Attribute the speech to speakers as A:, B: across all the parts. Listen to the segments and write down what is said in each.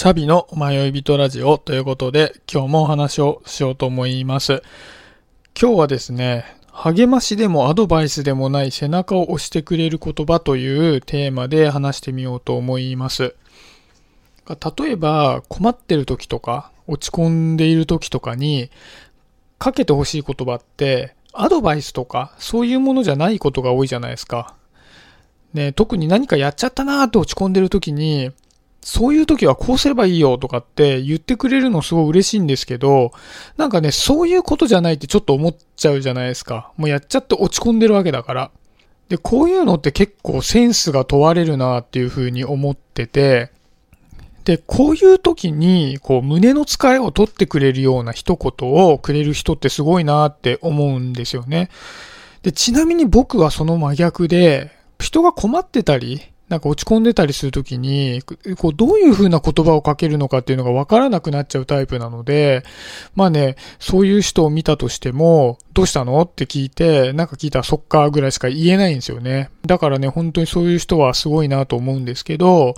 A: シャビの迷い人ラジオということで、今日もお話をしようと思います。今日はですね、励ましでもアドバイスでもない背中を押してくれる言葉というテーマで話してみようと思います。例えば、困ってる時とか、落ち込んでいる時とかに、かけてほしい言葉って、アドバイスとか、そういうものじゃないことが多いじゃないですか。ね、特に何かやっちゃったなーって落ち込んでる時に、そういう時はこうすればいいよとかって言ってくれるのすごい嬉しいんですけど、なんかね、そういうことじゃないってちょっと思っちゃうじゃないですか。もうやっちゃって落ち込んでるわけだから。で、こういうのって結構センスが問われるなっていうふうに思ってて、で、こういう時に、こう、胸の使いを取ってくれるような一言をくれる人ってすごいなって思うんですよね。で、ちなみに僕はその真逆で、人が困ってたり、なんか落ち込んでたりするときに、こう、どういう風な言葉をかけるのかっていうのがわからなくなっちゃうタイプなので、まあね、そういう人を見たとしても、どうしたのって聞いて、なんか聞いたらそっかぐらいしか言えないんですよね。だからね、本当にそういう人はすごいなと思うんですけど、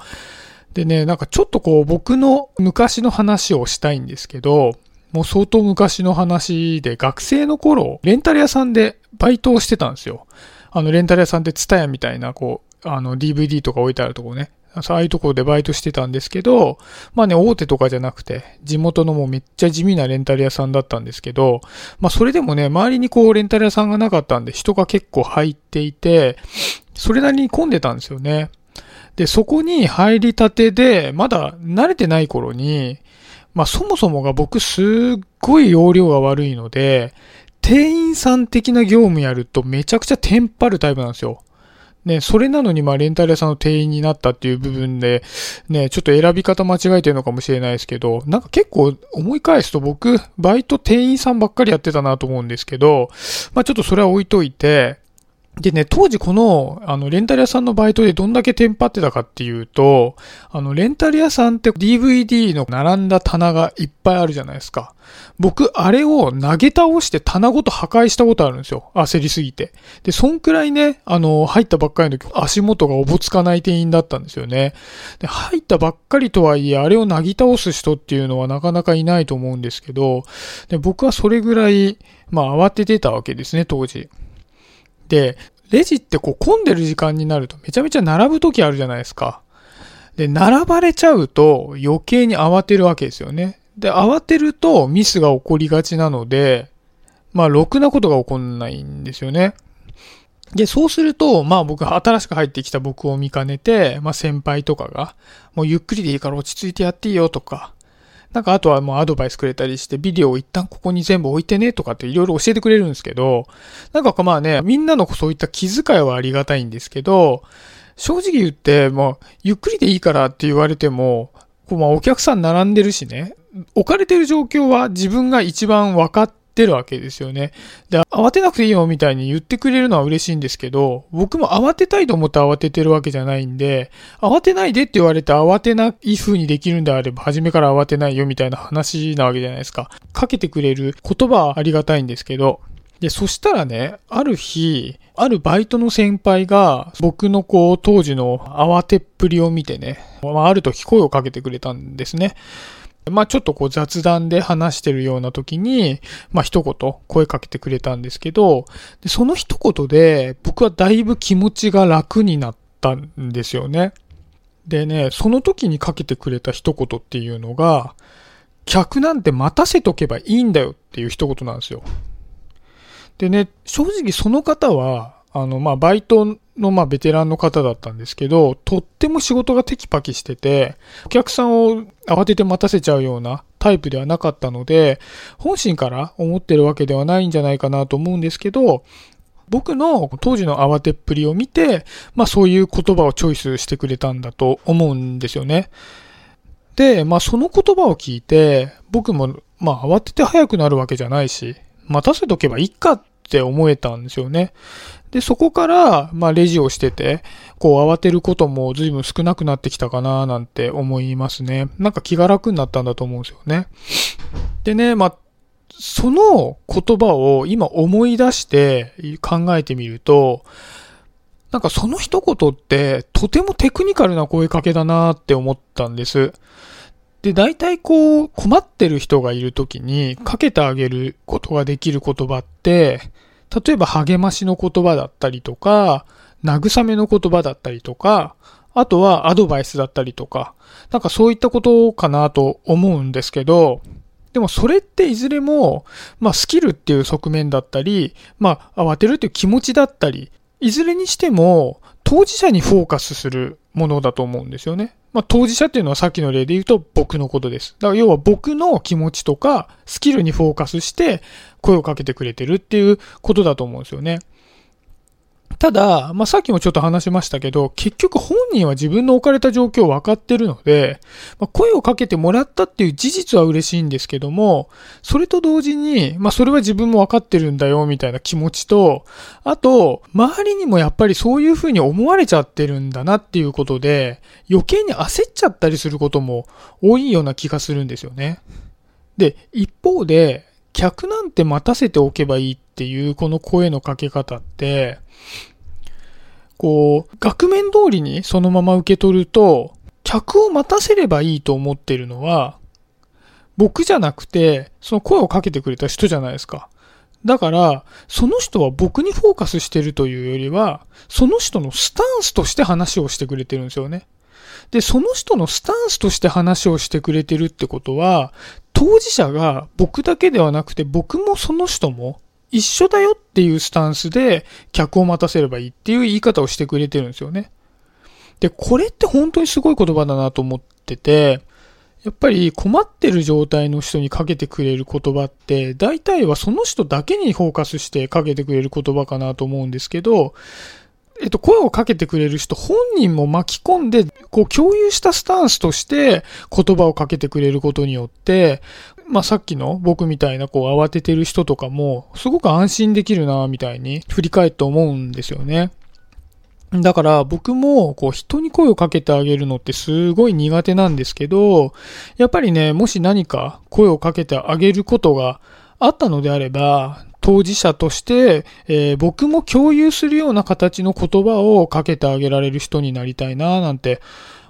A: でね、なんかちょっとこう、僕の昔の話をしたいんですけど、もう相当昔の話で、学生の頃、レンタル屋さんでバイトをしてたんですよ。あの、レンタル屋さんってツタヤみたいな、こう、あの、DVD とか置いてあるとこね。ああいうところでバイトしてたんですけど、まあね、大手とかじゃなくて、地元のもうめっちゃ地味なレンタル屋さんだったんですけど、まあそれでもね、周りにこうレンタル屋さんがなかったんで人が結構入っていて、それなりに混んでたんですよね。で、そこに入りたてで、まだ慣れてない頃に、まあそもそもが僕すっごい容量が悪いので、店員さん的な業務やるとめちゃくちゃテンパるタイプなんですよ。ね、それなのにまあレンタル屋さんの店員になったっていう部分で、ね、ちょっと選び方間違えてるのかもしれないですけど、なんか結構思い返すと僕、バイト店員さんばっかりやってたなと思うんですけど、まあちょっとそれは置いといて、でね、当時この、あの、レンタル屋さんのバイトでどんだけテンパってたかっていうと、あの、レンタル屋さんって DVD の並んだ棚がいっぱいあるじゃないですか。僕、あれを投げ倒して棚ごと破壊したことあるんですよ。焦りすぎて。で、そんくらいね、あの、入ったばっかりの時、足元がおぼつかない店員だったんですよね。で、入ったばっかりとはいえ、あれをなぎ倒す人っていうのはなかなかいないと思うんですけど、で僕はそれぐらい、まあ、慌ててたわけですね、当時。で、レジってこう混んでる時間になるとめちゃめちゃ並ぶ時あるじゃないですか。で、並ばれちゃうと余計に慌てるわけですよね。で、慌てるとミスが起こりがちなので、まあ、ろくなことが起こんないんですよね。で、そうすると、まあ僕、新しく入ってきた僕を見かねて、まあ先輩とかが、もうゆっくりでいいから落ち着いてやっていいよとか、なんかあとはもうアドバイスくれたりして、ビデオを一旦ここに全部置いてねとかっていろいろ教えてくれるんですけど、なんかまあね、みんなのそういった気遣いはありがたいんですけど、正直言って、もう、ゆっくりでいいからって言われても、こうまあお客さん並んでるしね、置かれてる状況は自分が一番分かってってるわけですよね。で、慌てなくていいよみたいに言ってくれるのは嬉しいんですけど、僕も慌てたいと思って慌ててるわけじゃないんで、慌てないでって言われて慌てない風にできるんであれば、初めから慌てないよみたいな話なわけじゃないですか。かけてくれる言葉はありがたいんですけど、で、そしたらね、ある日、あるバイトの先輩が、僕のこう、当時の慌てっぷりを見てね、まあ、ある時声をかけてくれたんですね。まあちょっとこう雑談で話してるような時に、まあ一言声かけてくれたんですけど、でその一言で僕はだいぶ気持ちが楽になったんですよね。でね、その時にかけてくれた一言っていうのが、客なんて待たせとけばいいんだよっていう一言なんですよ。でね、正直その方は、あの、まあ、バイトの、まあ、ベテランの方だったんですけど、とっても仕事がテキパキしてて、お客さんを慌てて待たせちゃうようなタイプではなかったので、本心から思ってるわけではないんじゃないかなと思うんですけど、僕の当時の慌てっぷりを見て、まあそういう言葉をチョイスしてくれたんだと思うんですよね。で、まあその言葉を聞いて、僕もまあ慌てて早くなるわけじゃないし、待たせとけばいいかって思えたんですよね。で、そこから、まあ、レジをしてて、こう、慌てることも随分少なくなってきたかな、なんて思いますね。なんか気が楽になったんだと思うんですよね。でね、まあ、その言葉を今思い出して考えてみると、なんかその一言ってとてもテクニカルな声かけだなって思ったんです。で、大体こう、困ってる人がいる時にかけてあげることができる言葉って、例えば励ましの言葉だったりとか、慰めの言葉だったりとか、あとはアドバイスだったりとか、なんかそういったことかなと思うんですけど、でもそれっていずれも、まあスキルっていう側面だったり、まあ慌てるっていう気持ちだったり、いずれにしても当事者にフォーカスするものだと思うんですよね。まあ当事者っていうのはさっきの例で言うと僕のことです。だから要は僕の気持ちとかスキルにフォーカスして声をかけてくれてるっていうことだと思うんですよね。ただ、まあ、さっきもちょっと話しましたけど、結局本人は自分の置かれた状況を分かってるので、まあ、声をかけてもらったっていう事実は嬉しいんですけども、それと同時に、まあ、それは自分も分かってるんだよ、みたいな気持ちと、あと、周りにもやっぱりそういうふうに思われちゃってるんだなっていうことで、余計に焦っちゃったりすることも多いような気がするんですよね。で、一方で、客なんて待たせておけばいいっていうこの声のかけ方って、こう、額面通りにそのまま受け取ると、客を待たせればいいと思ってるのは、僕じゃなくて、その声をかけてくれた人じゃないですか。だから、その人は僕にフォーカスしてるというよりは、その人のスタンスとして話をしてくれてるんですよね。で、その人のスタンスとして話をしてくれてるってことは、当事者が僕だけではなくて僕もその人も一緒だよっていうスタンスで客を待たせればいいっていう言い方をしてくれてるんですよね。で、これって本当にすごい言葉だなと思ってて、やっぱり困ってる状態の人にかけてくれる言葉って、大体はその人だけにフォーカスしてかけてくれる言葉かなと思うんですけど、えっと、声をかけてくれる人本人も巻き込んで、こう共有したスタンスとして言葉をかけてくれることによって、まあ、さっきの僕みたいなこう慌ててる人とかも、すごく安心できるな、みたいに振り返って思うんですよね。だから僕もこう人に声をかけてあげるのってすごい苦手なんですけど、やっぱりね、もし何か声をかけてあげることがあったのであれば、当事者として、えー、僕も共有するような形の言葉をかけてあげられる人になりたいな、なんて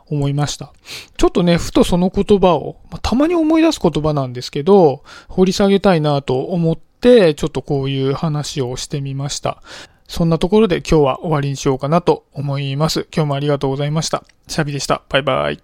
A: 思いました。ちょっとね、ふとその言葉を、まあ、たまに思い出す言葉なんですけど、掘り下げたいなと思って、ちょっとこういう話をしてみました。そんなところで今日は終わりにしようかなと思います。今日もありがとうございました。シャビでした。バイバイ。